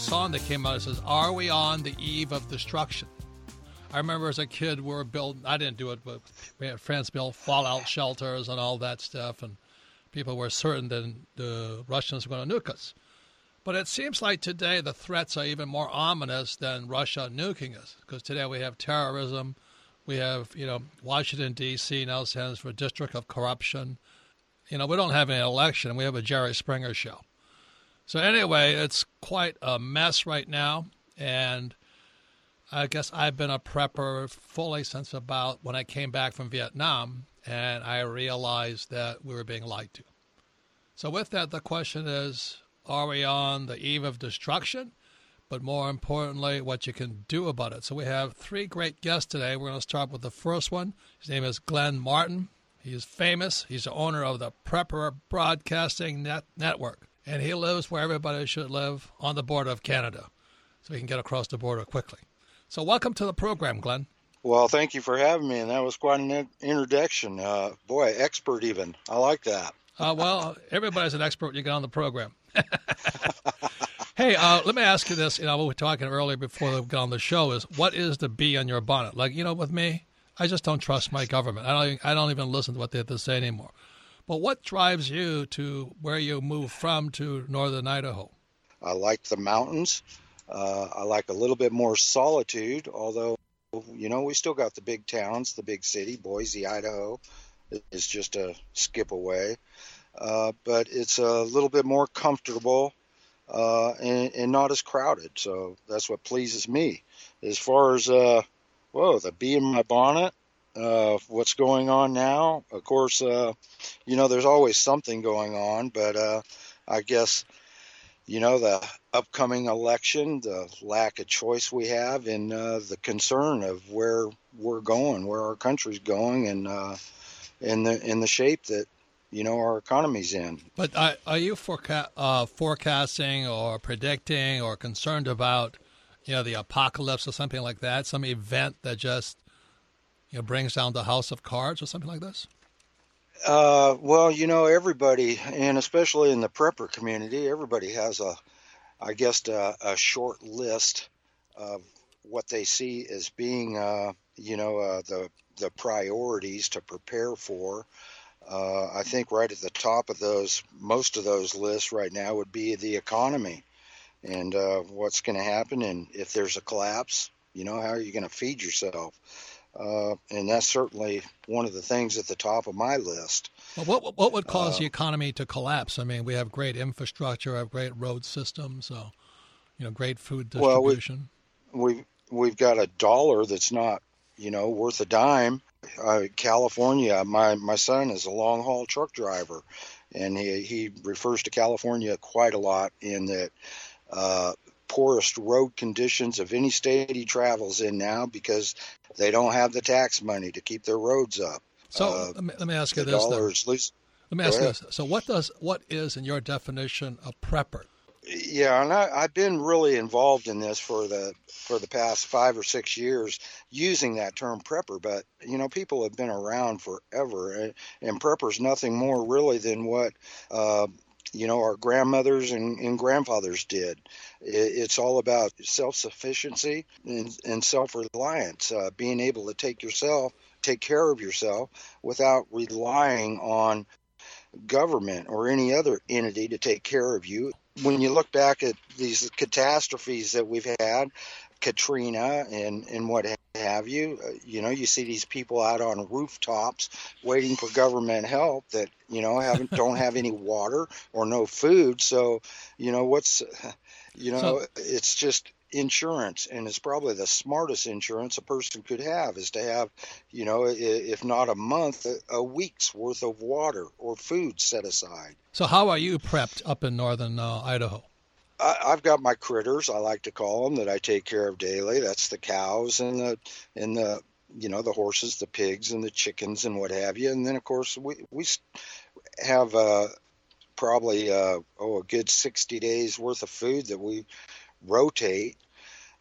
Song that came out. It says, Are we on the eve of destruction? I remember as a kid, we were building, I didn't do it, but we had friends build fallout shelters and all that stuff, and people were certain that the Russians were going to nuke us. But it seems like today the threats are even more ominous than Russia nuking us, because today we have terrorism, we have, you know, Washington, D.C. now stands for District of Corruption. You know, we don't have an election, we have a Jerry Springer show. So anyway, it's quite a mess right now, and I guess I've been a prepper fully since about when I came back from Vietnam, and I realized that we were being lied to. So with that, the question is: Are we on the eve of destruction? But more importantly, what you can do about it. So we have three great guests today. We're going to start with the first one. His name is Glenn Martin. He is famous. He's the owner of the Prepper Broadcasting Net- Network and he lives where everybody should live on the border of Canada, so he can get across the border quickly. So, welcome to the program, Glenn. Well, thank you for having me, and that was quite an introduction. Uh, boy, expert even. I like that. uh, well, everybody's an expert when you get on the program. hey, uh, let me ask you this. You know, we were talking earlier before we got on the show is what is the bee on your bonnet? Like, you know, with me, I just don't trust my government. I don't. I don't even listen to what they have to say anymore. But what drives you to where you moved from to northern Idaho? I like the mountains. Uh, I like a little bit more solitude, although, you know, we still got the big towns, the big city. Boise, Idaho is just a skip away. Uh, but it's a little bit more comfortable uh, and, and, not as crowded. So that's what pleases me. As far as, uh, whoa, the bee in my bonnet, uh, what's going on now. Of course, uh, you know, there's always something going on, but uh, I guess, you know, the upcoming election, the lack of choice we have, and uh, the concern of where we're going, where our country's going, and uh, in the in the shape that you know our economy's in. But are, are you uh, forecasting or predicting or concerned about, you know, the apocalypse or something like that? Some event that just you know, brings down the house of cards or something like this? Uh, well, you know, everybody, and especially in the prepper community, everybody has a, I guess, a, a short list of what they see as being, uh, you know, uh, the the priorities to prepare for. Uh, I think right at the top of those, most of those lists right now would be the economy and uh, what's going to happen, and if there's a collapse, you know, how are you going to feed yourself? Uh, and that's certainly one of the things at the top of my list. Well, what what would cause uh, the economy to collapse? I mean, we have great infrastructure, we have great road systems, so you know, great food distribution. Well, we, we've we've got a dollar that's not you know worth a dime. Uh, California, my my son is a long haul truck driver, and he he refers to California quite a lot in that. Uh, poorest road conditions of any state he travels in now because they don't have the tax money to keep their roads up. So uh, let, me, let, me, ask you this. Loose. Let me ask you this. So what does what is in your definition a prepper? Yeah, and I, have been really involved in this for the for the past five or six years, using that term prepper. But you know, people have been around forever, and, and prepper's nothing more really than what uh, you know our grandmothers and, and grandfathers did. It, it's all about self sufficiency and, and self reliance, uh, being able to take yourself, take care of yourself without relying on government or any other entity to take care of you. When you look back at these catastrophes that we've had, Katrina and, and what have you. Uh, you know, you see these people out on rooftops waiting for government help that you know haven't don't have any water or no food. So, you know, what's you know, so, it's just insurance and it's probably the smartest insurance a person could have is to have you know if not a month a week's worth of water or food set aside so how are you prepped up in northern uh, idaho I, have got my critters i like to call them that i take care of daily that's the cows and the and the you know the horses the pigs and the chickens and what have you and then of course we we have uh probably uh, oh a good 60 days worth of food that we rotate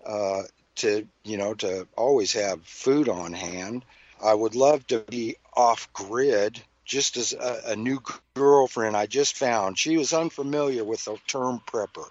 uh, to you know to always have food on hand. I would love to be off grid. Just as a, a new girlfriend I just found, she was unfamiliar with the term prepper,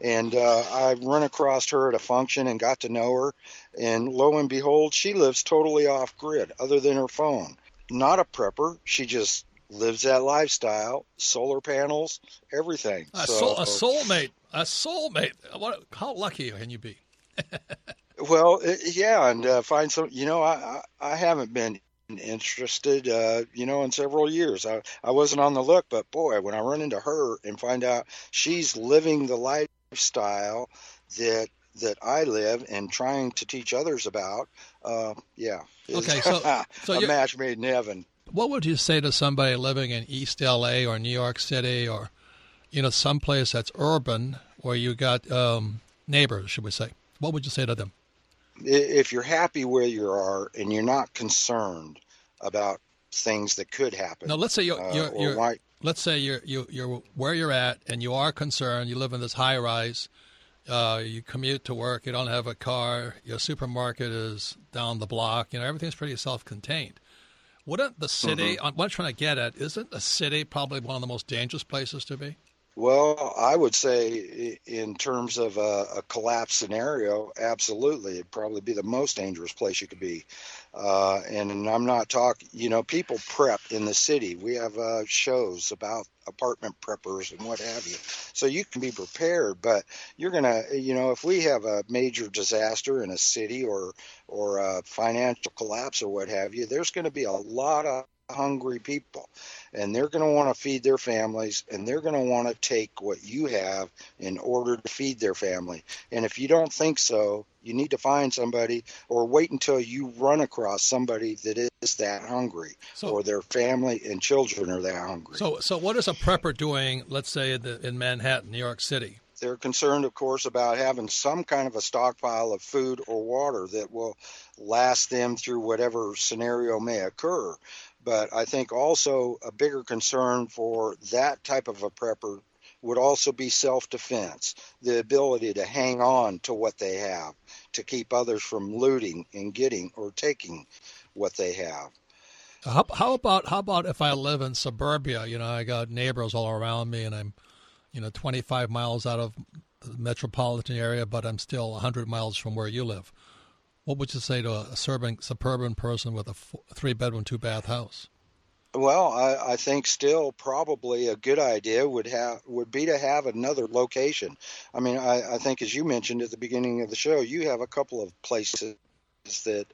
and uh, I run across her at a function and got to know her. And lo and behold, she lives totally off grid, other than her phone. Not a prepper. She just lives that lifestyle, solar panels, everything. A, so, a soulmate, a soulmate. What? How lucky can you be? well, yeah, and uh, find some. You know, I I haven't been interested, uh, you know, in several years. I I wasn't on the look, but boy, when I run into her and find out she's living the lifestyle that that I live and trying to teach others about, uh, yeah. Okay, so, so a match made in heaven what would you say to somebody living in East LA or New York City or you know someplace that's urban where you got um, neighbors, should we say? What would you say to them? If you're happy where you are and you're not concerned about things that could happen. Now, let's say you're, uh, you're, you're why, let's say you're, you're, you're where you're at and you are concerned. You live in this high rise. Uh, you commute to work. You don't have a car. Your supermarket is down the block. You know everything's pretty self-contained. Wouldn't the city, mm-hmm. what I'm trying to get at, isn't the city probably one of the most dangerous places to be? Well, I would say, in terms of a, a collapse scenario, absolutely, it'd probably be the most dangerous place you could be. Uh, and I'm not talking, you know, people prep in the city. We have uh, shows about apartment preppers and what have you. So you can be prepared, but you're to, you know, if we have a major disaster in a city or, or a financial collapse or what have you, there's going to be a lot of hungry people and they're going to want to feed their families and they're going to want to take what you have in order to feed their family. And if you don't think so, you need to find somebody or wait until you run across somebody that is that hungry so, or their family and children are that hungry. So so what is a prepper doing, let's say in, the, in Manhattan, New York City? They're concerned, of course, about having some kind of a stockpile of food or water that will last them through whatever scenario may occur. But I think also a bigger concern for that type of a prepper would also be self defense, the ability to hang on to what they have, to keep others from looting and getting or taking what they have. How, how about how about if I live in suburbia? You know, I got neighbors all around me, and I'm, you know, 25 miles out of the metropolitan area, but I'm still 100 miles from where you live. What would you say to a suburban suburban person with a three bedroom, two bath house? Well, I, I, think still probably a good idea would have would be to have another location. I mean, I, I think as you mentioned at the beginning of the show, you have a couple of places that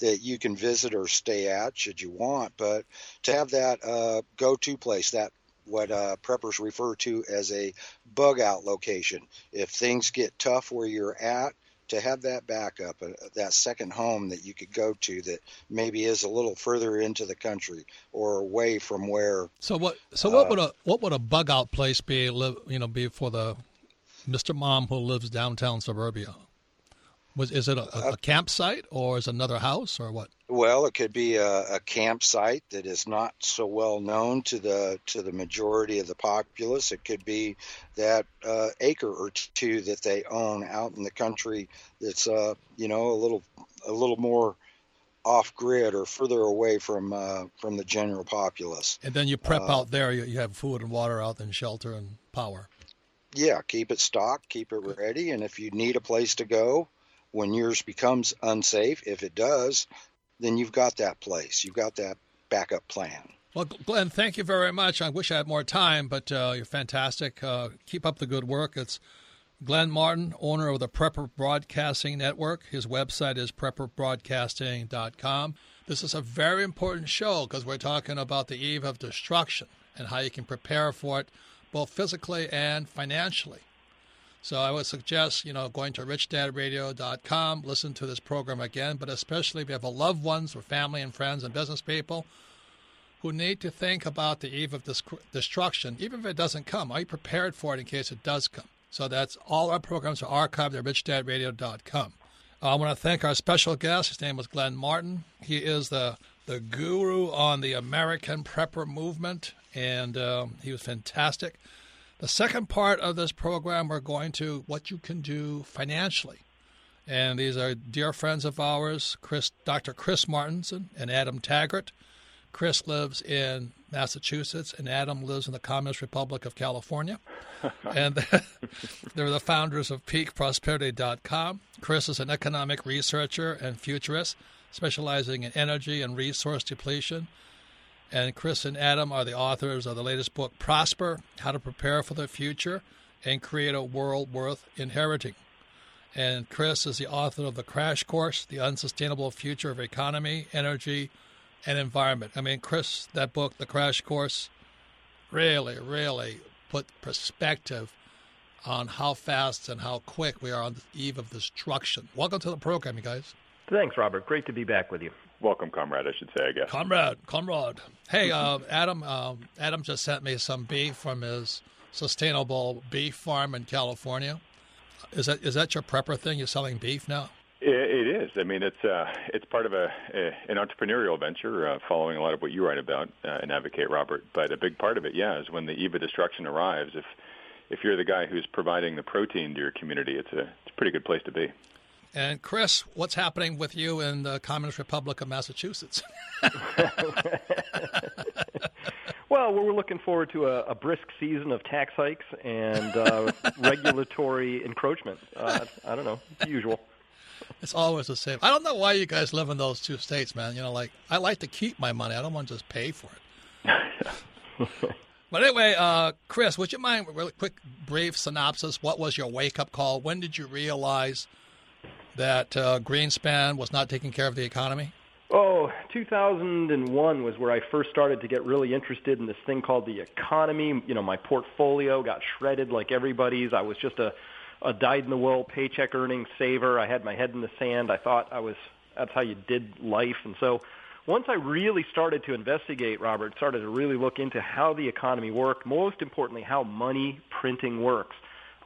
that you can visit or stay at should you want, but to have that uh, go-to place, that what uh, preppers refer to as a bug out location. If things get tough where you're at, to have that backup, uh, that second home that you could go to that maybe is a little further into the country or away from where. So what? So what uh, would a what would a bug out place be? Live, you know, be for the Mr. Mom who lives downtown suburbia. Was is it a, a, a campsite or is it another house or what? Well, it could be a, a, campsite that is not so well known to the to the majority of the populace. It could be that uh, acre or two that they own out in the country that's uh, you know a little a little more off grid or further away from uh, from the general populace. And then you prep uh, out there. You, you have food and water out and shelter and power. Yeah, keep it stocked, keep it ready, and if you need a place to go, when yours becomes unsafe, if it does, then you've got that place. You've got that backup plan. Well, Glenn, thank you very much. I wish I had more time, but uh, you're fantastic. Uh, keep up the good work. It's Glenn Martin, owner of the Prepper Broadcasting Network. His website is prepperbroadcasting.com. This is a very important show because we're talking about the eve of destruction and how you can prepare for it both physically and financially. So I would suggest, you know, going to richdadradio.com, listen to this program again, but especially if you have loved ones or family and friends and business people who need to think about the eve of destruction, even if it doesn't come. Are you prepared for it in case it does come? So that's all our programs are archived at richdadradio.com. I want to thank our special guest. His name was Glenn Martin. He is the the guru on the American prepper movement, and um, he was fantastic. The second part of this program, we're going to what you can do financially. And these are dear friends of ours, Chris, Dr. Chris Martenson and Adam Taggart. Chris lives in Massachusetts, and Adam lives in the Communist Republic of California. and they're the founders of peakprosperity.com. Chris is an economic researcher and futurist, specializing in energy and resource depletion. And Chris and Adam are the authors of the latest book, Prosper How to Prepare for the Future and Create a World Worth Inheriting. And Chris is the author of the Crash Course, The Unsustainable Future of Economy, Energy, and environment. I mean, Chris, that book, The Crash Course, really, really put perspective on how fast and how quick we are on the eve of destruction. Welcome to the program, you guys. Thanks, Robert. Great to be back with you. Welcome, comrade. I should say, I guess. Comrade, comrade. Hey, uh, Adam. Uh, Adam just sent me some beef from his sustainable beef farm in California. Is that is that your prepper thing? You're selling beef now? It is. I mean, it's uh, it's part of a, a an entrepreneurial venture, uh, following a lot of what you write about uh, and advocate, Robert. But a big part of it, yeah, is when the eve of destruction arrives. If if you're the guy who's providing the protein to your community, it's a it's a pretty good place to be. And Chris, what's happening with you in the Communist Republic of Massachusetts? well, we're looking forward to a, a brisk season of tax hikes and uh, regulatory encroachment. Uh, I don't know, the usual. It's always the same. I don't know why you guys live in those two states, man. You know, like I like to keep my money. I don't want to just pay for it. but anyway, uh, Chris, would you mind really quick, brief synopsis? What was your wake up call? When did you realize that uh, Greenspan was not taking care of the economy? Oh, 2001 was where I first started to get really interested in this thing called the economy. You know, my portfolio got shredded like everybody's. I was just a a dyed in the wool paycheck earning saver. I had my head in the sand. I thought I was that's how you did life. And so once I really started to investigate, Robert, started to really look into how the economy worked, most importantly, how money printing works.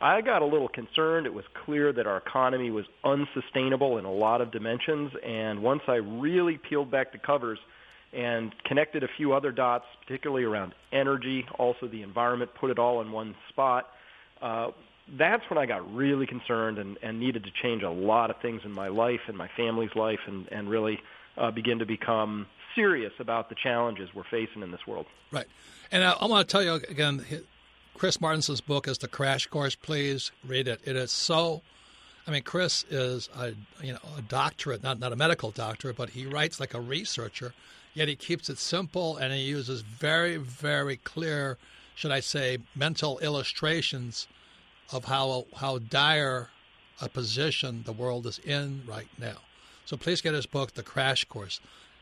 I got a little concerned. It was clear that our economy was unsustainable in a lot of dimensions. And once I really peeled back the covers and connected a few other dots, particularly around energy, also the environment, put it all in one spot, uh, that's when I got really concerned and, and needed to change a lot of things in my life and my family's life and, and really uh, begin to become serious about the challenges we're facing in this world. Right. And I, I want to tell you again, Chris Martenson's book is The Crash Course. Please read it. It is so. I mean, Chris is a you know a doctorate, not not a medical doctor, but he writes like a researcher. Yet he keeps it simple and he uses very very clear, should I say, mental illustrations of how how dire a position the world is in right now. So please get his book, The Crash Course.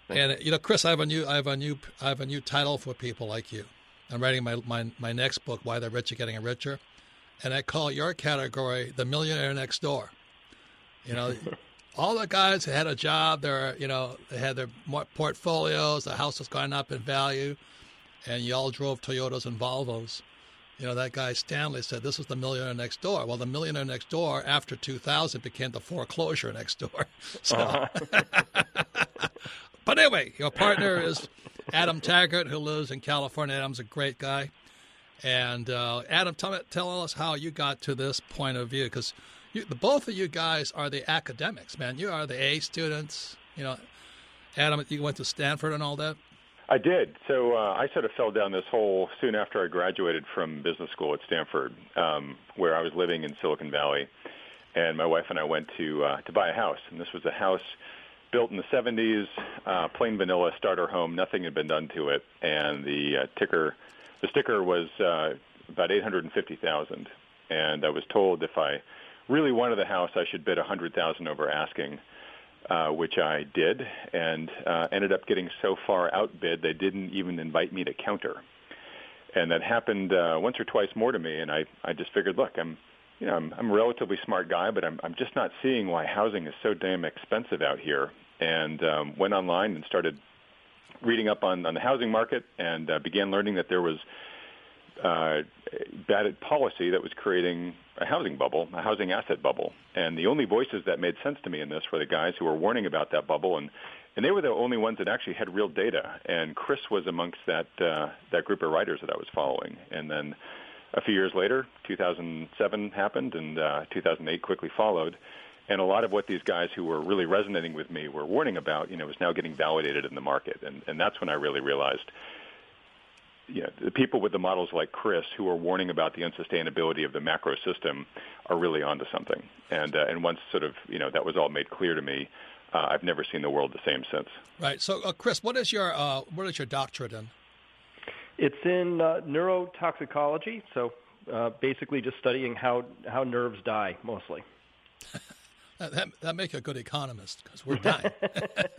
And you know, Chris, I have a new I have a new I have a new title for people like you. I'm writing my my, my next book, Why the Rich Are Getting Richer, and I call your category the millionaire next door. You know, all the guys who had a job, they're you know they had their portfolios, the house was going up in value, and you all drove Toyotas and Volvos you know, that guy Stanley said this was the millionaire next door. Well, the millionaire next door after 2000 became the foreclosure next door. So, uh-huh. but anyway, your partner is Adam Taggart, who lives in California. Adam's a great guy. And uh, Adam, tell, tell us how you got to this point of view, because the both of you guys are the academics, man. You are the A students. You know, Adam, you went to Stanford and all that. I did. So uh, I sort of fell down this hole soon after I graduated from business school at Stanford, um, where I was living in Silicon Valley, and my wife and I went to uh, to buy a house, and this was a house built in the 70s, uh, plain vanilla starter home. Nothing had been done to it, and the uh, ticker, the sticker was uh, about 850,000. and I was told if I really wanted the house, I should bid hundred thousand over asking, uh, which I did, and uh, ended up getting so far outbid they didn't even invite me to counter. And that happened uh, once or twice more to me, and I I just figured, look, I'm you know, I'm, I'm a relatively smart guy, but I'm, I'm just not seeing why housing is so damn expensive out here. And um, went online and started reading up on, on the housing market and uh, began learning that there was uh, bad policy that was creating a housing bubble, a housing asset bubble. And the only voices that made sense to me in this were the guys who were warning about that bubble, and and they were the only ones that actually had real data. And Chris was amongst that uh, that group of writers that I was following. And then a few years later, 2007 happened, and uh, 2008 quickly followed. And a lot of what these guys who were really resonating with me were warning about, you know, was now getting validated in the market. And, and that's when I really realized, you know, the people with the models like Chris who are warning about the unsustainability of the macro system are really onto something. And, uh, and once sort of, you know, that was all made clear to me, uh, I've never seen the world the same since. Right. So, uh, Chris, what is your uh, what is your doctorate in? It's in uh, neurotoxicology, so uh, basically just studying how how nerves die mostly. that that make a good economist because we're dying.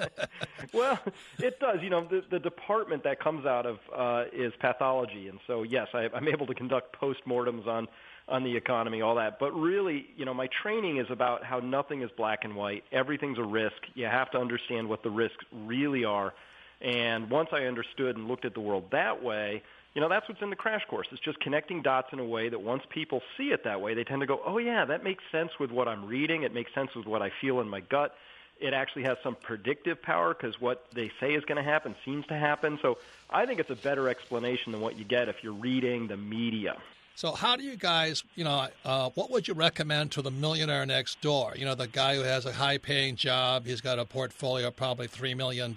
well, it does. You know, the the department that comes out of uh, is pathology, and so yes, I, I'm able to conduct postmortems on on the economy, all that. But really, you know, my training is about how nothing is black and white. Everything's a risk. You have to understand what the risks really are and once I understood and looked at the world that way, you know, that's what's in the crash course. It's just connecting dots in a way that once people see it that way, they tend to go, oh, yeah, that makes sense with what I'm reading. It makes sense with what I feel in my gut. It actually has some predictive power because what they say is going to happen seems to happen. So I think it's a better explanation than what you get if you're reading the media. So, how do you guys, you know, uh, what would you recommend to the millionaire next door? You know, the guy who has a high paying job, he's got a portfolio of probably $3 million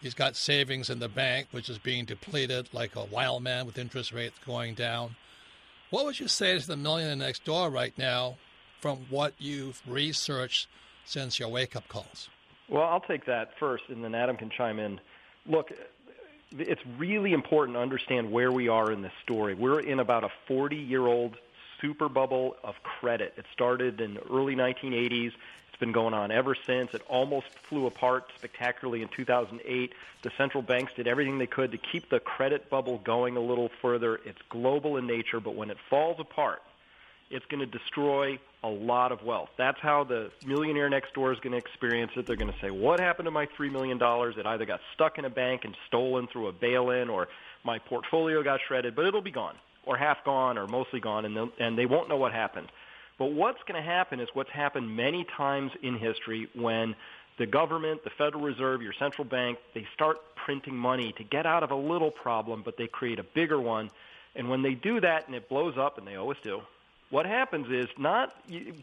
He's got savings in the bank, which is being depleted like a wild man with interest rates going down. What would you say to the millionaire next door right now from what you've researched since your wake up calls? Well, I'll take that first, and then Adam can chime in. Look, it's really important to understand where we are in this story. We're in about a 40 year old super bubble of credit. It started in the early 1980s. It's been going on ever since. It almost flew apart spectacularly in 2008. The central banks did everything they could to keep the credit bubble going a little further. It's global in nature, but when it falls apart, it's going to destroy a lot of wealth. That's how the millionaire next door is going to experience it. They're going to say, What happened to my $3 million? It either got stuck in a bank and stolen through a bail in, or my portfolio got shredded, but it'll be gone, or half gone, or mostly gone, and, and they won't know what happened. But what's going to happen is what's happened many times in history when the government, the Federal Reserve, your central bank, they start printing money to get out of a little problem, but they create a bigger one. And when they do that and it blows up, and they always do, what happens is not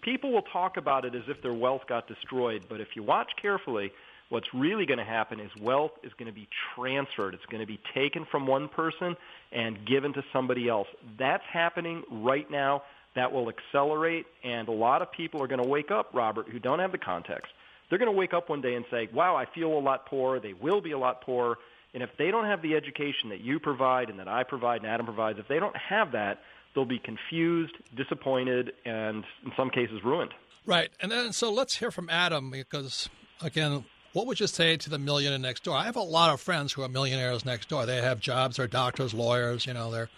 people will talk about it as if their wealth got destroyed, but if you watch carefully, what's really going to happen is wealth is going to be transferred. It's going to be taken from one person and given to somebody else. That's happening right now that will accelerate, and a lot of people are going to wake up, Robert, who don't have the context. They're going to wake up one day and say, wow, I feel a lot poorer. They will be a lot poorer. And if they don't have the education that you provide and that I provide and Adam provides, if they don't have that, they'll be confused, disappointed, and in some cases ruined. Right. And then so let's hear from Adam because, again, what would you say to the millionaire next door? I have a lot of friends who are millionaires next door. They have jobs, they're doctors, lawyers, you know, they're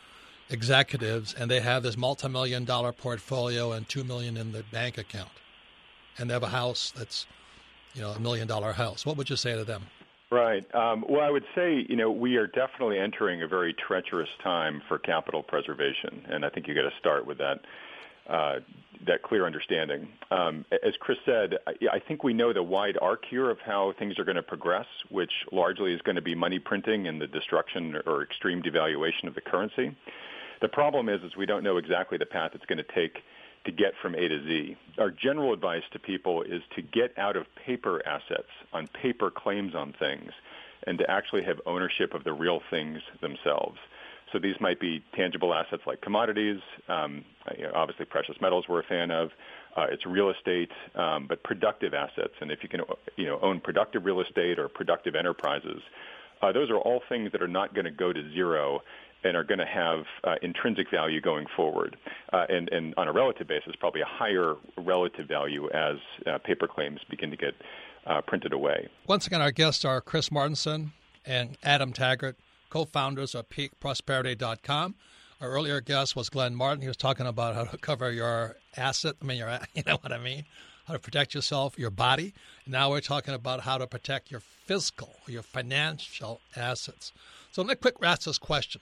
executives and they have this multi-million dollar portfolio and 2 million in the bank account and they have a house that's you know a million dollar house what would you say to them right um, well i would say you know we are definitely entering a very treacherous time for capital preservation and i think you got to start with that uh, that clear understanding. Um, as Chris said, I, I think we know the wide arc here of how things are going to progress, which largely is going to be money printing and the destruction or extreme devaluation of the currency. The problem is, is we don't know exactly the path it's going to take to get from A to Z. Our general advice to people is to get out of paper assets, on paper claims on things, and to actually have ownership of the real things themselves. So these might be tangible assets like commodities. Um, obviously, precious metals we're a fan of. Uh, it's real estate, um, but productive assets. And if you can, you know, own productive real estate or productive enterprises, uh, those are all things that are not going to go to zero and are going to have uh, intrinsic value going forward, uh, and, and on a relative basis, probably a higher relative value as uh, paper claims begin to get uh, printed away. Once again, our guests are Chris Martenson and Adam Taggart, co-founders of PeakProsperity.com. Our earlier guest was Glenn Martin. He was talking about how to cover your asset. I mean, your, you know what I mean? How to protect yourself, your body. Now we're talking about how to protect your physical, your financial assets. So let me quick ask this question.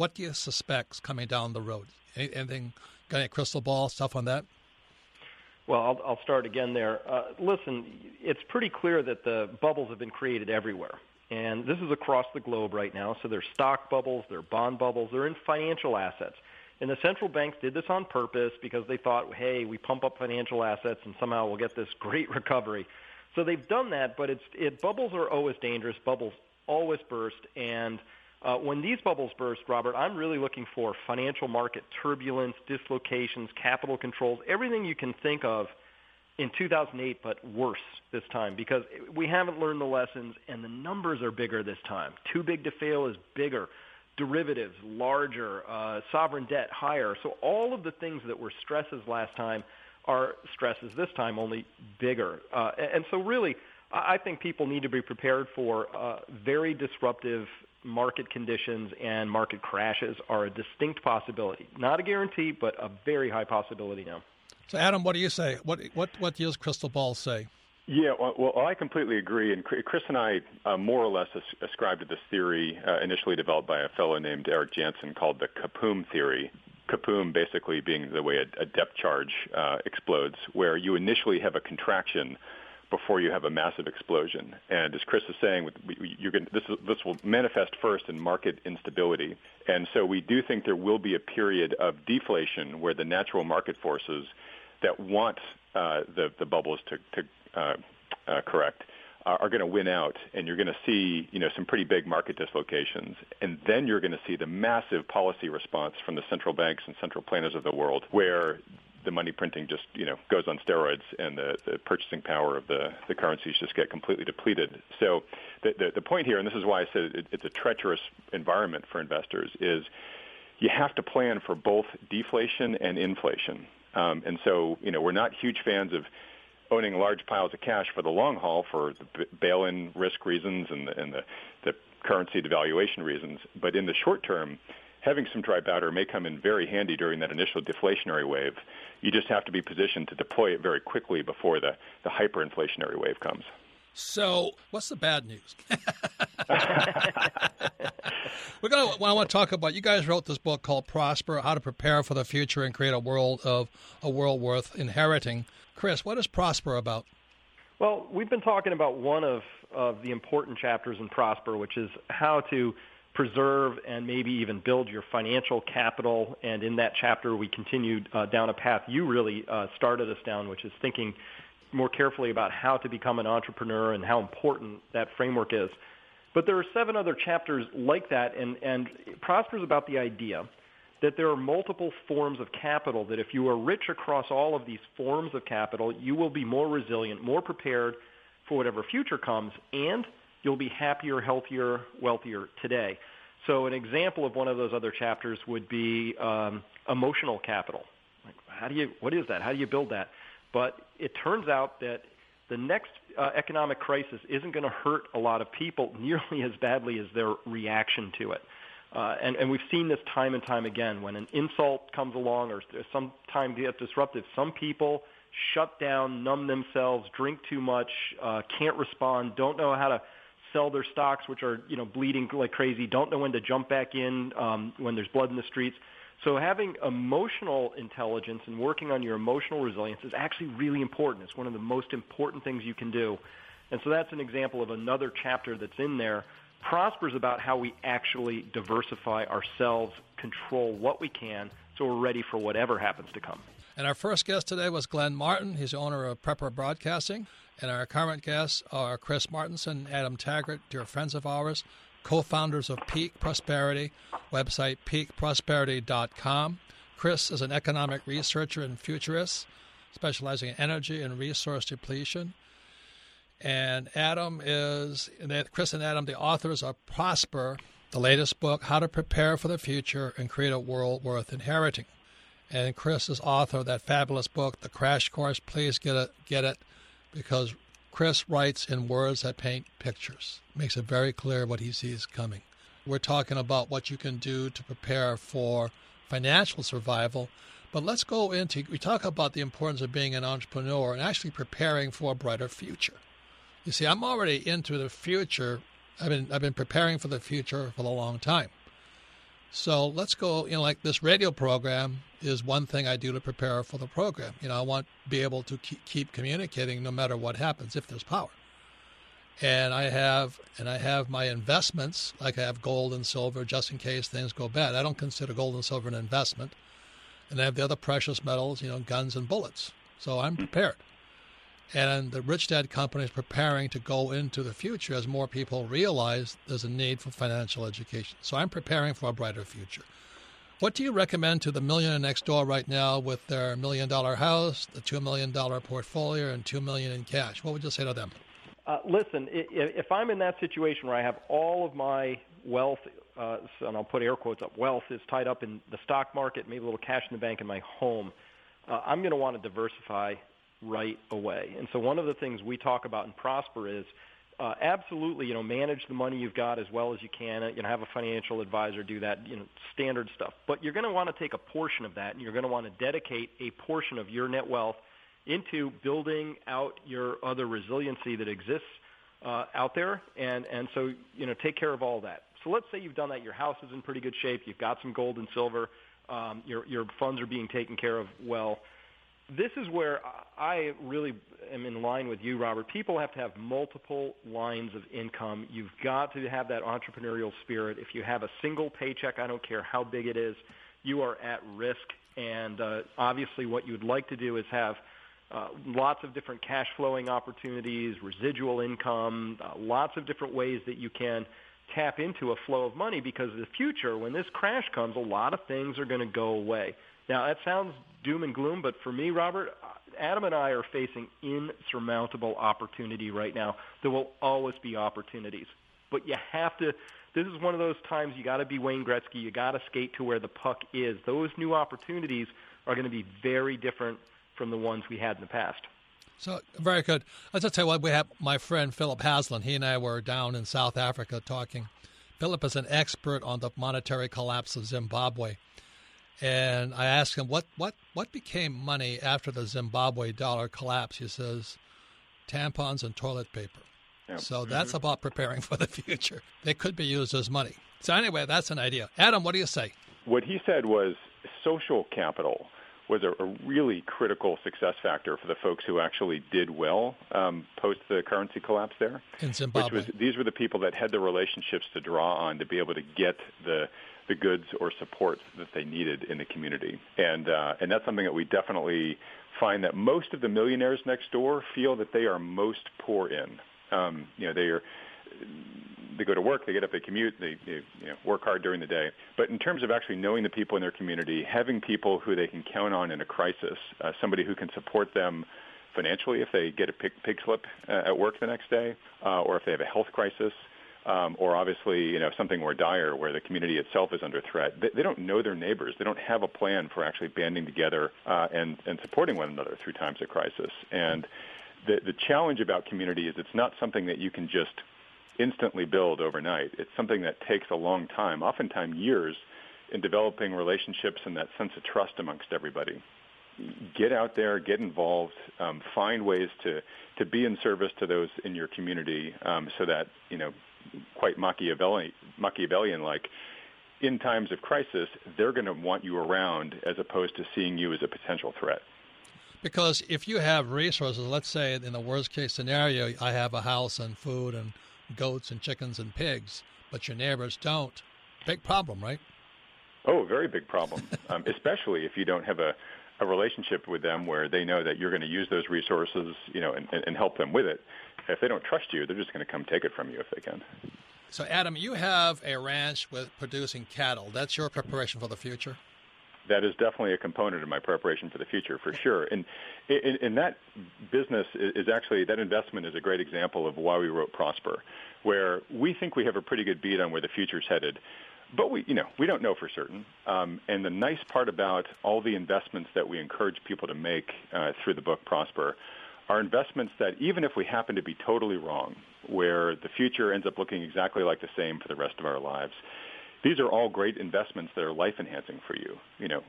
What do you suspect is coming down the road? Anything, got any crystal ball, stuff on that? Well, I'll, I'll start again there. Uh, listen, it's pretty clear that the bubbles have been created everywhere. And this is across the globe right now. So there's stock bubbles, there are bond bubbles, they're in financial assets. And the central banks did this on purpose because they thought, hey, we pump up financial assets and somehow we'll get this great recovery. So they've done that, but it's it bubbles are always dangerous. Bubbles always burst, and uh, when these bubbles burst, Robert, I'm really looking for financial market turbulence, dislocations, capital controls, everything you can think of in 2008, but worse this time because we haven't learned the lessons and the numbers are bigger this time. Too big to fail is bigger. Derivatives larger, uh, sovereign debt higher. So all of the things that were stresses last time are stresses this time, only bigger. Uh, and so really, I think people need to be prepared for uh, very disruptive market conditions and market crashes are a distinct possibility. Not a guarantee, but a very high possibility now. So, Adam, what do you say? What what what does crystal ball say? Yeah, well, well, I completely agree. And Chris and I uh, more or less ascribe to this theory uh, initially developed by a fellow named Eric Janszen called the Kapoom theory. Kapoom basically being the way a, a depth charge uh, explodes, where you initially have a contraction before you have a massive explosion. And as Chris is saying, going this, this will manifest first in market instability. And so we do think there will be a period of deflation where the natural market forces that want uh, the, the bubbles to, to uh, uh, correct are going to win out, and you're going to see, you know, some pretty big market dislocations, and then you're going to see the massive policy response from the central banks and central planners of the world, where the money printing just you know goes on steroids and the, the purchasing power of the, the currencies just get completely depleted. So the, the, the point here, and this is why I said it, it's a treacherous environment for investors, is you have to plan for both deflation and inflation. Um, and so you know we're not huge fans of owning large piles of cash for the long haul for the bail-in risk reasons and the, and the, the currency devaluation reasons, but in the short term having some dry powder may come in very handy during that initial deflationary wave. You just have to be positioned to deploy it very quickly before the, the hyperinflationary wave comes. So, what's the bad news? We're gonna. Well, I want to talk about. You guys wrote this book called "Prosper: How to Prepare for the Future and Create a World of a World Worth Inheriting." Chris, what is Prosper about? Well, we've been talking about one of of the important chapters in Prosper, which is how to preserve and maybe even build your financial capital. And in that chapter, we continued uh, down a path you really uh, started us down, which is thinking more carefully about how to become an entrepreneur and how important that framework is. But there are seven other chapters like that, and, and Prosper is about the idea that there are multiple forms of capital, that if you are rich across all of these forms of capital, you will be more resilient, more prepared for whatever future comes, and you'll be happier, healthier, wealthier today. So an example of one of those other chapters would be um, emotional capital. Like, how do you? What is that? How do you build that? But it turns out that the next uh, economic crisis isn't going to hurt a lot of people nearly as badly as their reaction to it. Uh, and, and we've seen this time and time again. When an insult comes along or some time gets disruptive, some people shut down, numb themselves, drink too much, uh, can't respond, don't know how to sell their stocks, which are you know bleeding like crazy, don't know when to jump back in um, when there's blood in the streets. So having emotional intelligence and working on your emotional resilience is actually really important. It's one of the most important things you can do. And so that's an example of another chapter that's in there. Prospers about how we actually diversify ourselves, control what we can, so we're ready for whatever happens to come. And our first guest today was Glenn Martin. He's owner of Prepper Broadcasting. And our current guests are Chris Martenson, Adam Taggart, dear friends of ours, co founders of Peak Prosperity, website peakprosperity.com. Chris is an economic researcher and futurist, specializing in energy and resource depletion. And Adam is, Chris and Adam, the authors of Prosper, the latest book, How to Prepare for the Future and Create a World Worth Inheriting. And Chris is author of that fabulous book, The Crash Course. Please get it, get it, because Chris writes in words that paint pictures, makes it very clear what he sees coming. We're talking about what you can do to prepare for financial survival, but let's go into we talk about the importance of being an entrepreneur and actually preparing for a brighter future. You see, I'm already into the future. I've been I've been preparing for the future for a long time. So let's go, you know, like this radio program is one thing I do to prepare for the program. You know, I want to be able to keep communicating no matter what happens if there's power. And I have and I have my investments, like I have gold and silver just in case things go bad. I don't consider gold and silver an investment. And I have the other precious metals, you know, guns and bullets. So I'm prepared. And the Rich Dad Company is preparing to go into the future as more people realize there's a need for financial education. So I'm preparing for a brighter future. What do you recommend to the millionaire next door right now with their million dollar house, the two million dollar portfolio, and two million in cash? What would you say to them? Uh, listen, if I'm in that situation where I have all of my wealth, uh, and I'll put air quotes up, wealth is tied up in the stock market, maybe a little cash in the bank in my home, uh, I'm going to want to diversify right away. And so one of the things we talk about in Prosper is uh, absolutely, you know, manage the money you've got as well as you can. You know, have a financial advisor do that, you know, standard stuff. But you're going to want to take a portion of that, and you're going to want to dedicate a portion of your net wealth into building out your other resiliency that exists uh, out there. And and so, you know, take care of all that. So let's say you've done that. Your house is in pretty good shape. You've got some gold and silver. Um, your your funds are being taken care of well this is where I really am in line with you, Robert. People have to have multiple lines of income. You've got to have that entrepreneurial spirit. If you have a single paycheck, I don't care how big it is, you are at risk. And uh, obviously, what you would like to do is have uh, lots of different cash flowing opportunities, residual income, uh, lots of different ways that you can tap into a flow of money because in the future, when this crash comes, a lot of things are going to go away. Now, that sounds doom and gloom, but for me, Robert, uh, Adam and I are facing insurmountable opportunity right now. There will always be opportunities, but you have to. This is one of those times you got to be Wayne Gretzky. You got to skate to where the puck is. Those new opportunities are going to be very different from the ones we had in the past. So very good. Let's just tell you what we have. My friend Philip Haslam. He and I were down in South Africa talking. Philip is an expert on the monetary collapse of Zimbabwe. And I asked him what, what, what became money after the Zimbabwe dollar collapse. He says tampons and toilet paper. Yep. So that's mm-hmm. about preparing for the future. They could be used as money. So anyway, that's an idea. Adam, what do you say? What he said was social capital was a, a really critical success factor for the folks who actually did well um, post the currency collapse there. In Zimbabwe, which was these were the people that had the relationships to draw on to be able to get the the goods or support that they needed in the community. And uh, and that's something that we definitely find that most of the millionaires next door feel that they are most poor in. Um, you know, they are they go to work, they get up, they commute, they, they you know, work hard during the day. But in terms of actually knowing the people in their community, having people who they can count on in a crisis, uh, somebody who can support them financially if they get a pig, pig slip uh, at work the next day, uh, or if they have a health crisis, um, or obviously, you know, something more dire where the community itself is under threat. They, they don't know their neighbors. They don't have a plan for actually banding together uh, and, and supporting one another through times of crisis. And the, the challenge about community is it's not something that you can just instantly build overnight. It's something that takes a long time, oftentimes years, in developing relationships and that sense of trust amongst everybody. Get out there, get involved, um, find ways to to be in service to those in your community, um, so that you know quite Machiavellian, Machiavellian like in times of crisis, they're going to want you around as opposed to seeing you as a potential threat. Because if you have resources, let's say in the worst case scenario, I have a house and food and goats and chickens and pigs, but your neighbors don't. Big problem, right? Oh, very big problem, um, especially if you don't have a, a relationship with them where they know that you're going to use those resources, you know, and, and help them with it. If they don't trust you, they're just going to come take it from you if they can. So, Adam, you have a ranch with producing cattle. That's your preparation for the future. that is definitely a component of my preparation for the future, for sure. And, and, that business is actually that investment is a great example of why we wrote Prosper, where we think we have a pretty good beat on where the future's headed, but we, you know, we don't know for certain. Um, and the nice part about all the investments that we encourage people to make uh, through the book Prosper are investments that even if we happen to be totally wrong, where the future ends up looking exactly like the same for the rest of our lives, these are all great investments that are life enhancing for you. You know,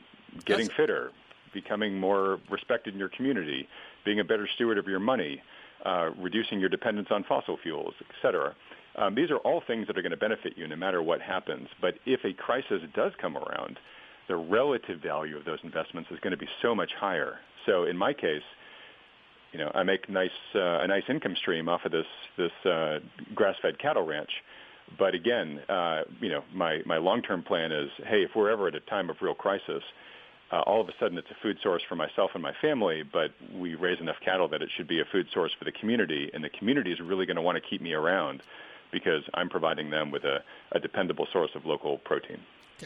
getting That's... fitter, becoming more respected in your community, being a better steward of your money, uh, reducing your dependence on fossil fuels, et cetera. Um, these are all things that are going to benefit you no matter what happens. But if a crisis does come around, the relative value of those investments is going to be so much higher. So in my case, you know, I make nice uh, a nice income stream off of this this uh, grass-fed cattle ranch. But again, uh, you know, my my long-term plan is, hey, if we're ever at a time of real crisis, uh, all of a sudden it's a food source for myself and my family, but we raise enough cattle that it should be a food source for the community, and the community is really going to want to keep me around because I'm providing them with a, a dependable source of local protein.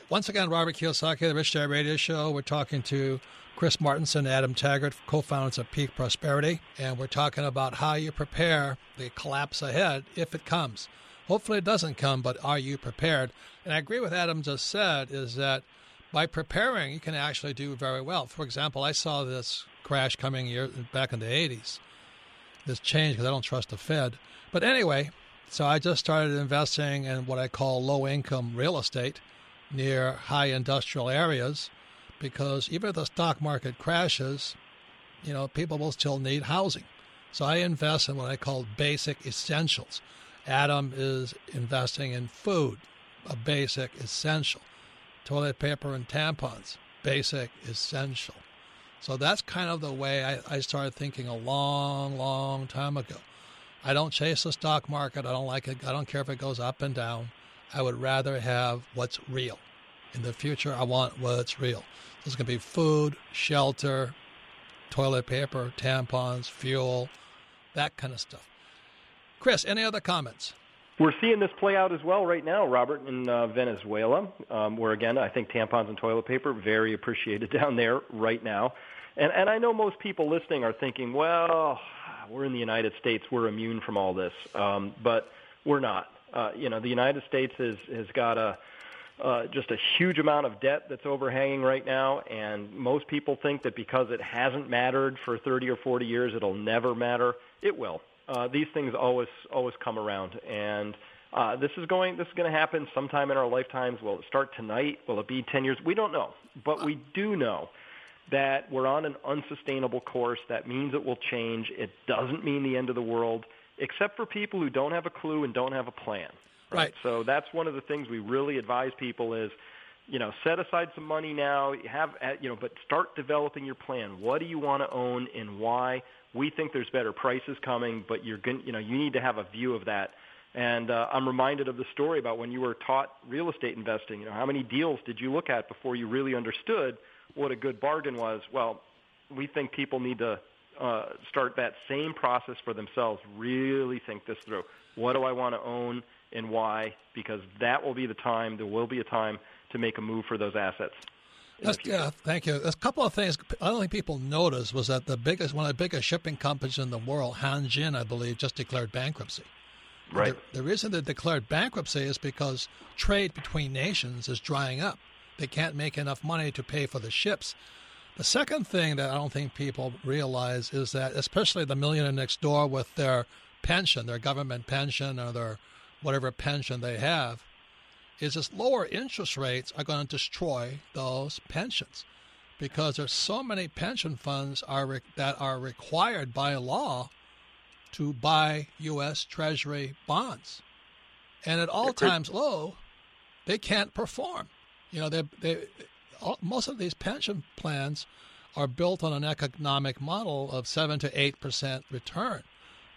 Once again, Robert Kiyosaki, the Rich Dad Radio Show. We're talking to Chris Martenson, Adam Taggart, co-founders of Peak Prosperity, and we're talking about how you prepare the collapse ahead if it comes. Hopefully, it doesn't come, but are you prepared? And I agree with Adam just said is that by preparing, you can actually do very well. For example, I saw this crash coming year, back in the 80s. This change because I don't trust the Fed. But anyway, so I just started investing in what I call low income real estate near high industrial areas because even if the stock market crashes, you know, people will still need housing. So I invest in what I call basic essentials. Adam is investing in food, a basic essential. Toilet paper and tampons, basic essential. So that's kind of the way I, I started thinking a long, long time ago. I don't chase the stock market. I don't like it. I don't care if it goes up and down. I would rather have what's real. In the future, I want what's real. There's going to be food, shelter, toilet paper, tampons, fuel, that kind of stuff. Chris, any other comments? We're seeing this play out as well right now, Robert, in uh, Venezuela, um, where again I think tampons and toilet paper very appreciated down there right now. And and I know most people listening are thinking, well, we're in the United States, we're immune from all this, um, but we're not. Uh, you know, the United States has has got a uh, just a huge amount of debt that's overhanging right now, and most people think that because it hasn't mattered for 30 or 40 years, it'll never matter. It will. Uh, these things always always come around, and uh, this is going this is going to happen sometime in our lifetimes. Will it start tonight? Will it be 10 years? We don't know, but we do know that we're on an unsustainable course. That means it will change. It doesn't mean the end of the world, except for people who don't have a clue and don't have a plan. Right. right. So that's one of the things we really advise people is, you know, set aside some money now. Have uh, you know, but start developing your plan. What do you want to own and why? We think there's better prices coming, but you're going, you know, you need to have a view of that. And uh, I'm reminded of the story about when you were taught real estate investing. You know, how many deals did you look at before you really understood what a good bargain was. Well, we think people need to uh, start that same process for themselves. Really think this through. What do I want to own and why? Because that will be the time. There will be a time to make a move for those assets. yeah, thank you. a couple of things I don't think people noticed was that the biggest, one of the biggest shipping companies in the world, Hanjin, I believe, just declared bankruptcy. Right. The, the reason they declared bankruptcy is because trade between nations is drying up. They can't make enough money to pay for the ships. The second thing that I don't think people realize is that, especially the millionaire next door with their pension, their government pension or their whatever pension they have, is this lower interest rates are going to destroy those pensions because there's so many pension funds are re- that are required by law to buy U.S. Treasury bonds, and at all times low, they can't perform. You know, they they most of these pension plans are built on an economic model of seven to eight percent return.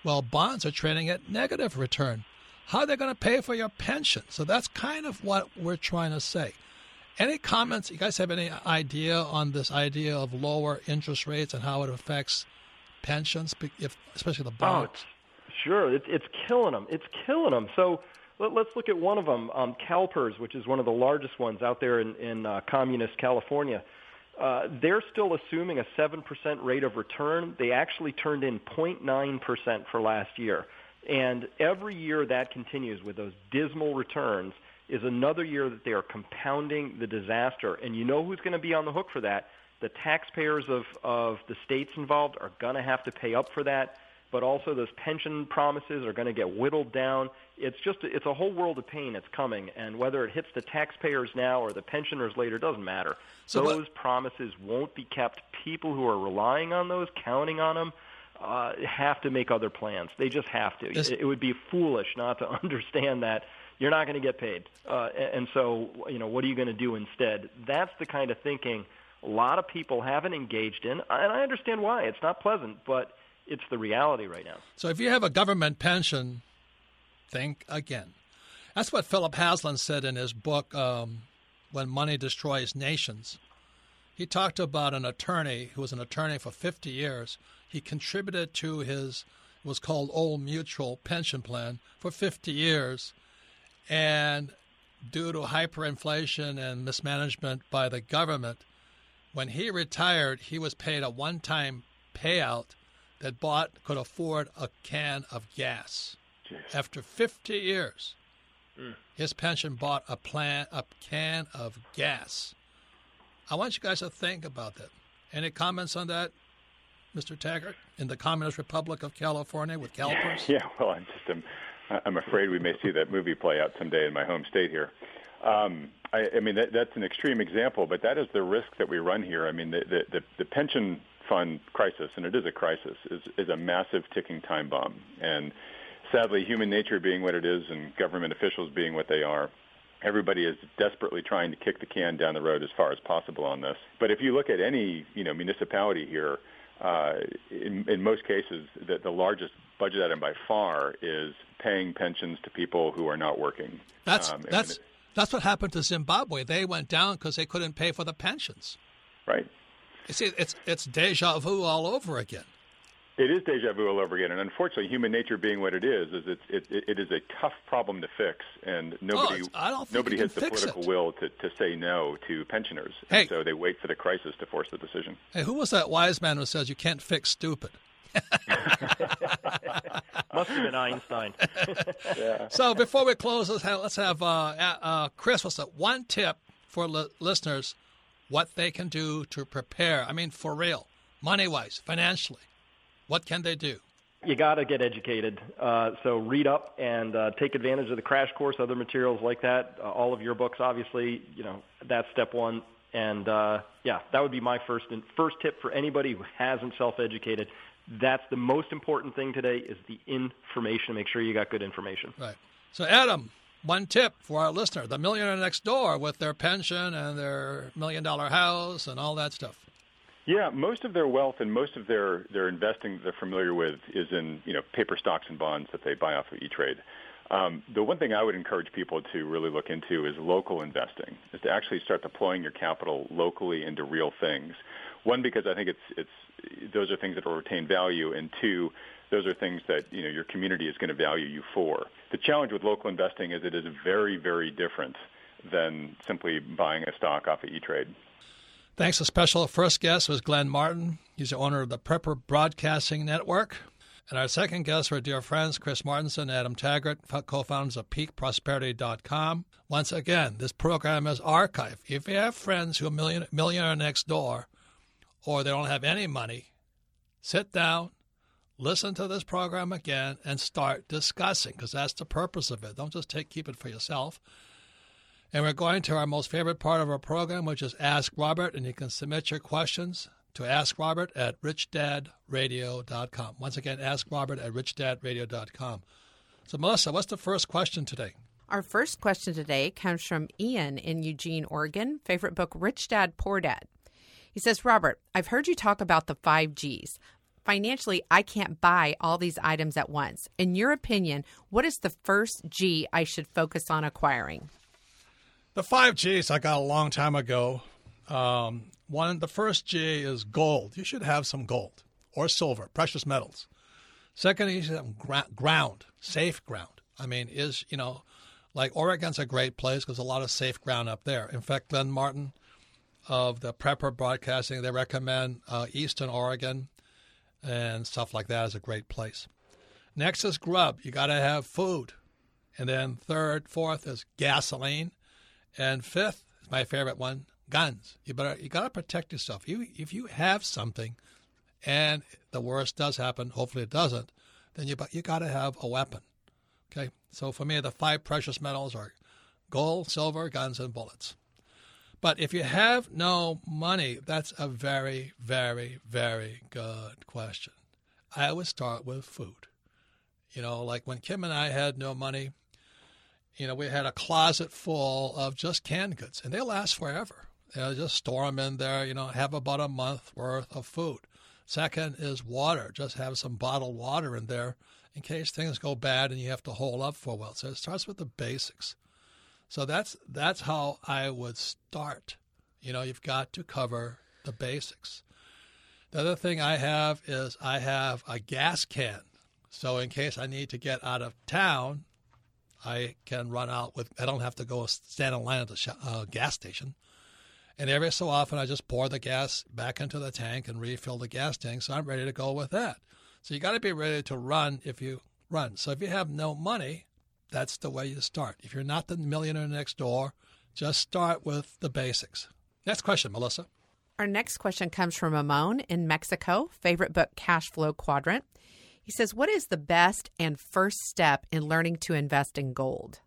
Well, bonds are trading at negative return. How are they going to pay for your pension? So that's kind of what we're trying to say. Any comments? You guys have any idea on this idea of lower interest rates and how it affects pensions, if, especially the oh, bonds? Oh, sure. It's, it's killing them. It's killing them. So Let, us look at one of them, um, CalPERS, which is one of the largest ones out there in, in uh, communist California. Uh, they're still assuming a 7% rate of return. They actually turned in 0.9% for last year. And every year that continues with those dismal returns is another year that they are compounding the disaster. And you know who's going to be on the hook for that? The taxpayers of, of the states involved are going to have to pay up for that but also those pension promises are going to get whittled down. It's just it's a whole world of pain that's coming, and whether it hits the taxpayers now or the pensioners later doesn't matter. So those what, promises won't be kept. People who are relying on those, counting on them, uh, have to make other plans. They just have to. This, it, it would be foolish not to understand that you're not going to get paid, uh, and so you know what are you going to do instead? That's the kind of thinking a lot of people haven't engaged in, and I understand why. It's not pleasant, but it's the reality right now. So if you have a government pension, think again. That's what Philip Haslam said in his book, um, When Money Destroys Nations. He talked about an attorney who was an attorney for 50 years. He contributed to his, was called Old Mutual pension plan for 50 years. And due to hyperinflation and mismanagement by the government, when he retired, he was paid a one time payout that bought could afford a can of gas. Jeez. After 50 years, mm. his pension bought a plan a can of gas. I want you guys to think about that. Any comments on that, Mr. Taggart, in the Communist Republic of California with CalPERS? Yeah, well, I'm just I'm, I'm afraid we may see that movie play out someday in my home state here. Um, I, I mean, that, that's an extreme example, but that is the risk that we run here. I mean, the, the, the, the pension fund crisis, and it is a crisis, is, is a massive ticking time bomb. And sadly, human nature being what it is and government officials being what they are, everybody is desperately trying to kick the can down the road as far as possible on this. But if you look at any you know municipality here, uh, in, in most cases, the, the largest budget item by far is paying pensions to people who are not working. That's um, that's that's what happened to Zimbabwe. They went down because they couldn't pay for the pensions. Right. You see, it's it's deja vu all over again. It is deja vu all over again, and unfortunately, human nature being what it is, is it's, it, it is a tough problem to fix, and nobody oh, nobody has the political it. will to, to say no to pensioners. Hey. And so they wait for the crisis to force the decision. Hey, who was that wise man who says you can't fix stupid? Must have been Einstein. yeah. So before we close, let's have, let's have uh, uh, Chris. What's that one tip for li- listeners what they can do to prepare. I mean, for real, money wise, financially, what can they do? You got to get educated. Uh, so read up and uh, take advantage of the crash course, other materials like that. Uh, all of your books, obviously, you know that's step one. And uh, yeah, that would be my first and first tip for anybody who hasn't self-educated. That's the most important thing today is the information. Make sure you got good information. Right. So Adam, one tip for our listener the millionaire next door with their pension and their million dollar house and all that stuff. Yeah, most of their wealth and most of their, their investing that they're familiar with is in you know paper stocks and bonds that they buy off of E-Trade. Um, the one thing I would encourage people to really look into is local investing, is to actually start deploying your capital locally into real things. One, because I think it's it's those are things that will retain value, and two, those are things that you know your community is going to value you for. The challenge with local investing is it is very, very different than simply buying a stock off of E-Trade. Thanks. A special first guest was Glenn Martin. He's the owner of the Prepper Broadcasting Network. And our second guests were dear friends Chris Martenson, Adam Taggart, co-founders of PeakProsperity.com. Once again, this program is archived. If you have friends who are million, millionaire next door, or they don't have any money, sit down, listen to this program again and start discussing because that's the purpose of it. Don't just take keep it for yourself. And we're going to our most favorite part of our program, which is Ask Robert, and you can submit your questions to Ask Robert at richdadradio.com. Once again, Ask Robert at richdadradio.com. So, Melissa, what's the first question today? Our first question today comes from Ian in Eugene, Oregon. Favorite book, Rich Dad, Poor Dad. He says, Robert, I've heard you talk about the five G's financially, I can't buy all these items at once. In your opinion, what is the first G I should focus on acquiring? The five G's I got a long time ago. Um, one, the first G is gold. You should have some gold or silver, precious metals. Second, you should have ground, safe ground. I mean, is you know, Like Oregon's a great place because a lot of safe ground up there. In fact, Glenn Martin of the Prepper Broadcasting, they recommend uh, Eastern Oregon and stuff like that is a great place. Next is grub. You got to have food. And then third, fourth is gasoline. And fifth is my favorite one, guns. You better you got to protect yourself. You if you have something and the worst does happen, hopefully it doesn't, then you you got to have a weapon. Okay? So for me the five precious metals are gold, silver, guns and bullets. But if you have no money, that's a very, very, very good question. I would start with food. You know, like when Kim and I had no money, you know, we had a closet full of just canned goods, and they last forever. You know, just store them in there, you know, have about a month worth of food. Second is water. Just have some bottled water in there in case things go bad and you have to hold up for a while. So it starts with the basics. So that's that's how I would start. You know, you've got to cover the basics. The other thing I have is I have a gas can. So in case I need to get out of town, I can run out with. I don't have to go stand in line at the sh- uh, gas station. And every so often, I just pour the gas back into the tank and refill the gas tank. So I'm ready to go with that. So you got to be ready to run if you run. So if you have no money, that's the way you start. If you're not the millionaire next door, just start with the basics. Next question, Melissa. Our next question comes from Ramon in Mexico. Favorite book, Cash Flow Quadrant. He says, What is the best and first step in learning to invest in gold?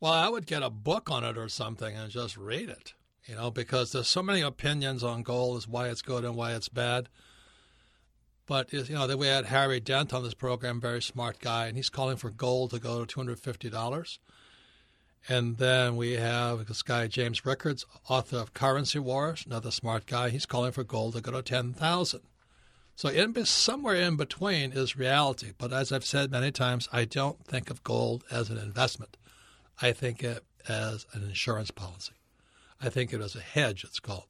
Well, I would get a book on it or something and just read it, you know, because there's so many opinions on gold as why it's good and why it's bad. But you know, we had Harry Dent on this program, very smart guy, and he's calling for gold to go to two hundred fifty dollars. And then we have this guy James Rickards, author of Currency Wars, another smart guy. He's calling for gold to go to ten thousand. So in somewhere in between is reality. But as I've said many times, I don't think of gold as an investment. I think it as an insurance policy. I think it as a hedge. It's called.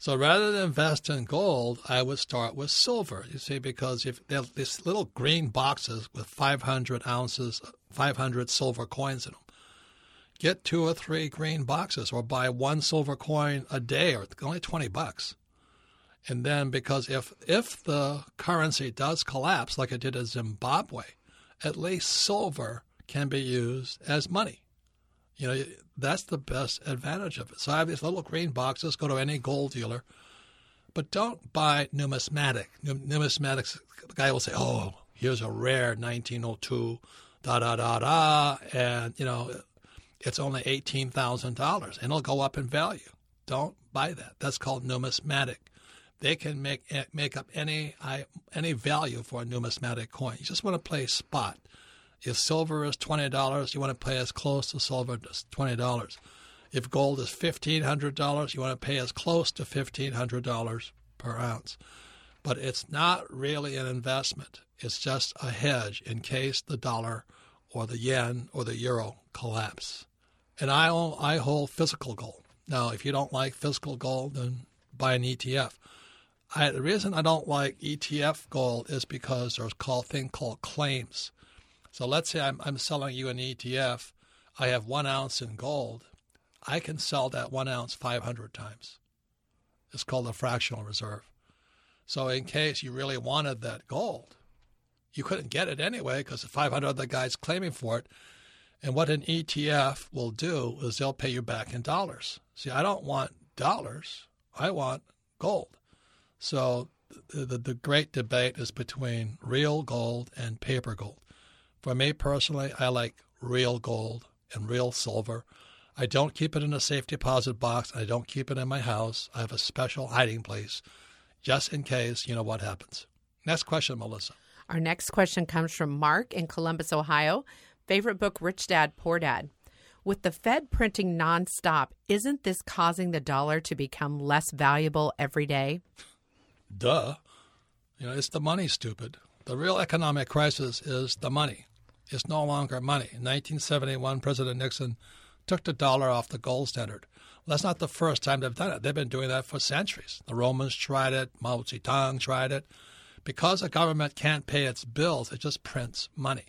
So rather than invest in gold, I would start with silver. You see, because if they have these little green boxes with 500 ounces, 500 silver coins in them, get two or three green boxes, or buy one silver coin a day, or only 20 bucks. And then, because if if the currency does collapse, like it did in Zimbabwe, at least silver can be used as money. You know, that's the best advantage of it. So I have these little green boxes. Go to any gold dealer, but don't buy numismatic. Numismatics, the guy will say, "Oh, here's a rare 1902, da da da da," and you know, it's only eighteen thousand dollars, and it'll go up in value. Don't buy that. That's called numismatic. They can make eh, make up any any value for a numismatic coin. You just want to play spot. If silver is $20, you want to pay as close to silver as $20. If gold is $1,500, you want to pay as close to $1,500 per ounce. But it's not really an investment. It's just a hedge in case the dollar or the yen or the euro collapse. And I, own, I hold physical gold. Now, if you don't like physical gold, then buy an ETF. I, the reason I don't like ETF gold is because there's a thing called claims. So let's say I'm, I'm selling you an ETF. I have one ounce in gold. I can sell that one ounce 500 times. It's called a fractional reserve. So in case you really wanted that gold, you couldn't get it anyway because the 500 other guys claiming for it. And what an ETF will do is they'll pay you back in dollars. See, I don't want dollars. I want gold. So the, the, the great debate is between real gold and paper gold. For me personally, I like real gold and real silver. I don't keep it in a safe deposit box. I don't keep it in my house. I have a special hiding place just in case, you know, what happens. Next question, Melissa. Our next question comes from Mark in Columbus, Ohio. Favorite book, Rich Dad, Poor Dad. With the Fed printing nonstop, isn't this causing the dollar to become less valuable every day? Duh. You know, it's the money, stupid. The real economic crisis is the money is no longer money. In 1971, President Nixon took the dollar off the gold standard. Well, that's not the first time they've done it. They've been doing that for centuries. The Romans tried it, Mao Zedong tried it. Because a government can't pay its bills, it just prints money.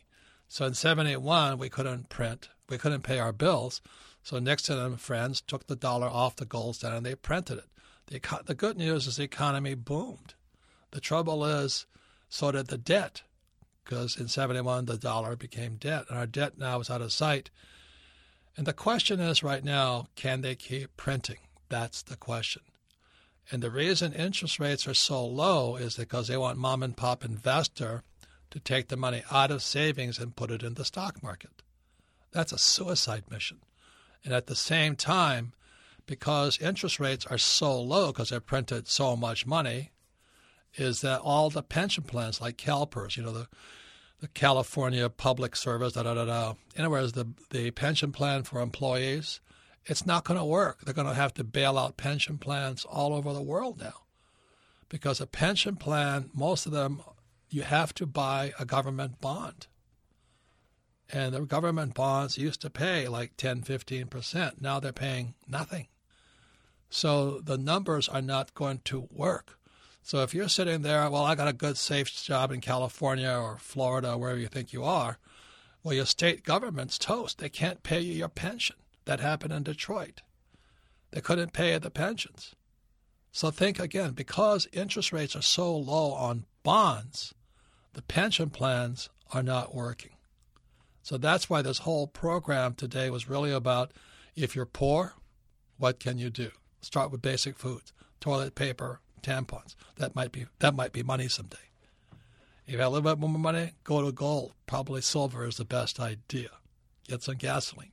So in 71, we couldn't print, We couldn't pay our bills. So Nixon and friends took the dollar off the gold standard and they printed it. The, the good news is the economy boomed. The trouble is, so did the debt, because in 71 the dollar became debt, and our debt now is out of sight. And the question is right now, can they keep printing? That's the question. And the reason interest rates are so low is because they want mom and pop investor to take the money out of savings and put it in the stock market. That's a suicide mission. And at the same time, because interest rates are so low because they've printed so much money, is that all the pension plans like CalPERS, you know, the the California Public Service, da da da da. In other words, the the pension plan for employees, it's not going to work. They're going to have to bail out pension plans all over the world now, because a pension plan, most of them, you have to buy a government bond. And the government bonds used to pay like 10, 15%. Now they're paying nothing. So the numbers are not going to work. So if you're sitting there, well, I got a good, safe job in California or Florida, or wherever you think you are, well, your state government's toast. They can't pay you your pension. That happened in Detroit. They couldn't pay the pensions. So think again, because interest rates are so low on bonds, the pension plans are not working. So that's why this whole program today was really about if you're poor, what can you do? Start with basic foods, toilet paper, tampons. That might be that might be money someday. If you have a little bit more money, go to gold. Probably silver is the best idea. Get some gasoline.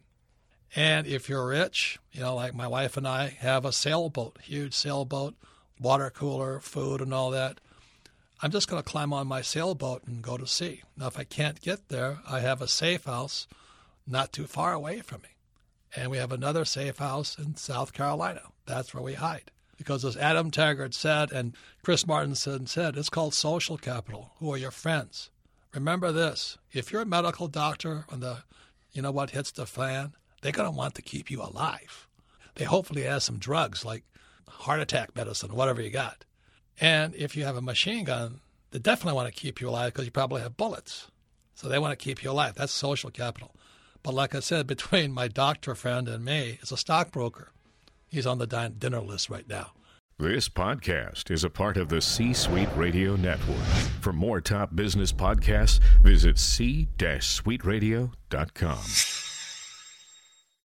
And if you're rich, you know, like my wife and I have a sailboat, huge sailboat, water cooler, food, and all that. I'm just going to climb on my sailboat and go to sea. Now, if I can't get there, I have a safe house not too far away from me. And we have another safe house in South Carolina. That's where we hide because as Adam Taggart said and Chris Martenson said, it's called social capital. Who are your friends? Remember this: if you're a medical doctor and the, you know what hits the fan, they're going to want to keep you alive. They hopefully have some drugs like heart attack medicine, whatever you got. And if you have a machine gun, they definitely want to keep you alive because you probably have bullets. So they want to keep you alive. That's social capital. But like I said, between my doctor friend and me is a stockbroker. He's on the dinner list right now. This podcast is a part of the C Suite Radio Network. For more top business podcasts, visit c-suiteradio.com.